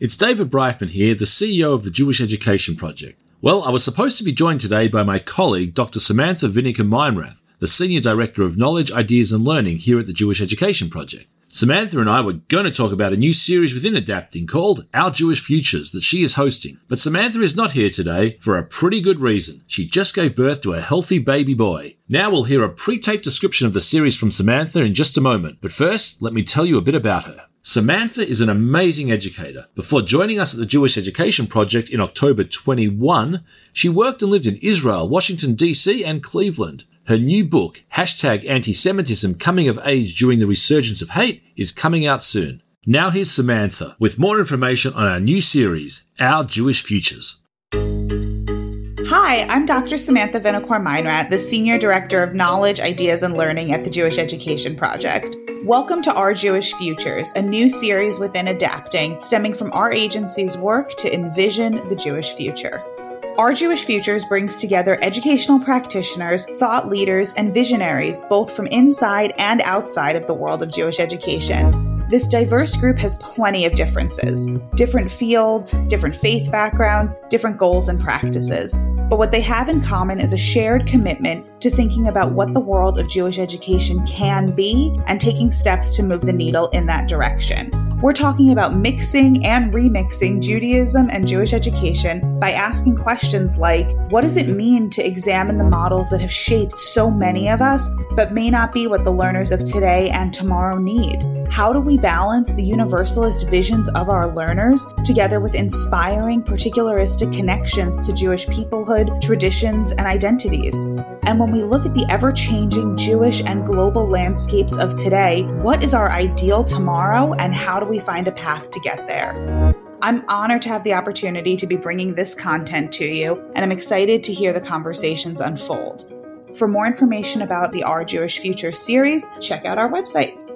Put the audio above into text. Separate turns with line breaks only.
It's David Bryfman here, the CEO of the Jewish Education Project. Well, I was supposed to be joined today by my colleague, Dr. Samantha Vinokor Meinrath, the Senior Director of Knowledge, Ideas and Learning here at the Jewish Education Project. Samantha and I were going to talk about a new series within Adapting called Our Jewish Futures that she is hosting. But Samantha is not here today for a pretty good reason. She just gave birth to a healthy baby boy. Now we'll hear a pre-taped description of the series from Samantha in just a moment. But first, let me tell you a bit about her. Samantha is an amazing educator. Before joining us at the Jewish Education Project in October 21, she worked and lived in Israel, Washington DC, and Cleveland. Her new book, Hashtag Anti-Semitism Coming of Age During the Resurgence of Hate, is coming out soon. Now here's Samantha with more information on our new series, Our Jewish Futures.
Hi, I'm Dr. Samantha Vinokor Meinrath, the Senior Director of Knowledge, Ideas, and Learning at the Jewish Education Project. Welcome to Our Jewish Futures, a new series within Adapting, stemming from our agency's work to envision the Jewish future. Our Jewish Futures brings together educational practitioners, thought leaders, and visionaries, both from inside and outside of the world of Jewish education. This diverse group has plenty of differences different fields, different faith backgrounds, different goals and practices. But what they have in common is a shared commitment to thinking about what the world of Jewish education can be and taking steps to move the needle in that direction. We're talking about mixing and remixing Judaism and Jewish education by asking questions like what does it mean to examine the models that have shaped so many of us, but may not be what the learners of today and tomorrow need? How do we balance the universalist visions of our learners together with inspiring particularistic connections to Jewish peoplehood, traditions, and identities? And when we look at the ever changing Jewish and global landscapes of today, what is our ideal tomorrow and how do we find a path to get there? I'm honored to have the opportunity to be bringing this content to you, and I'm excited to hear the conversations unfold. For more information about the Our Jewish Future series, check out our website.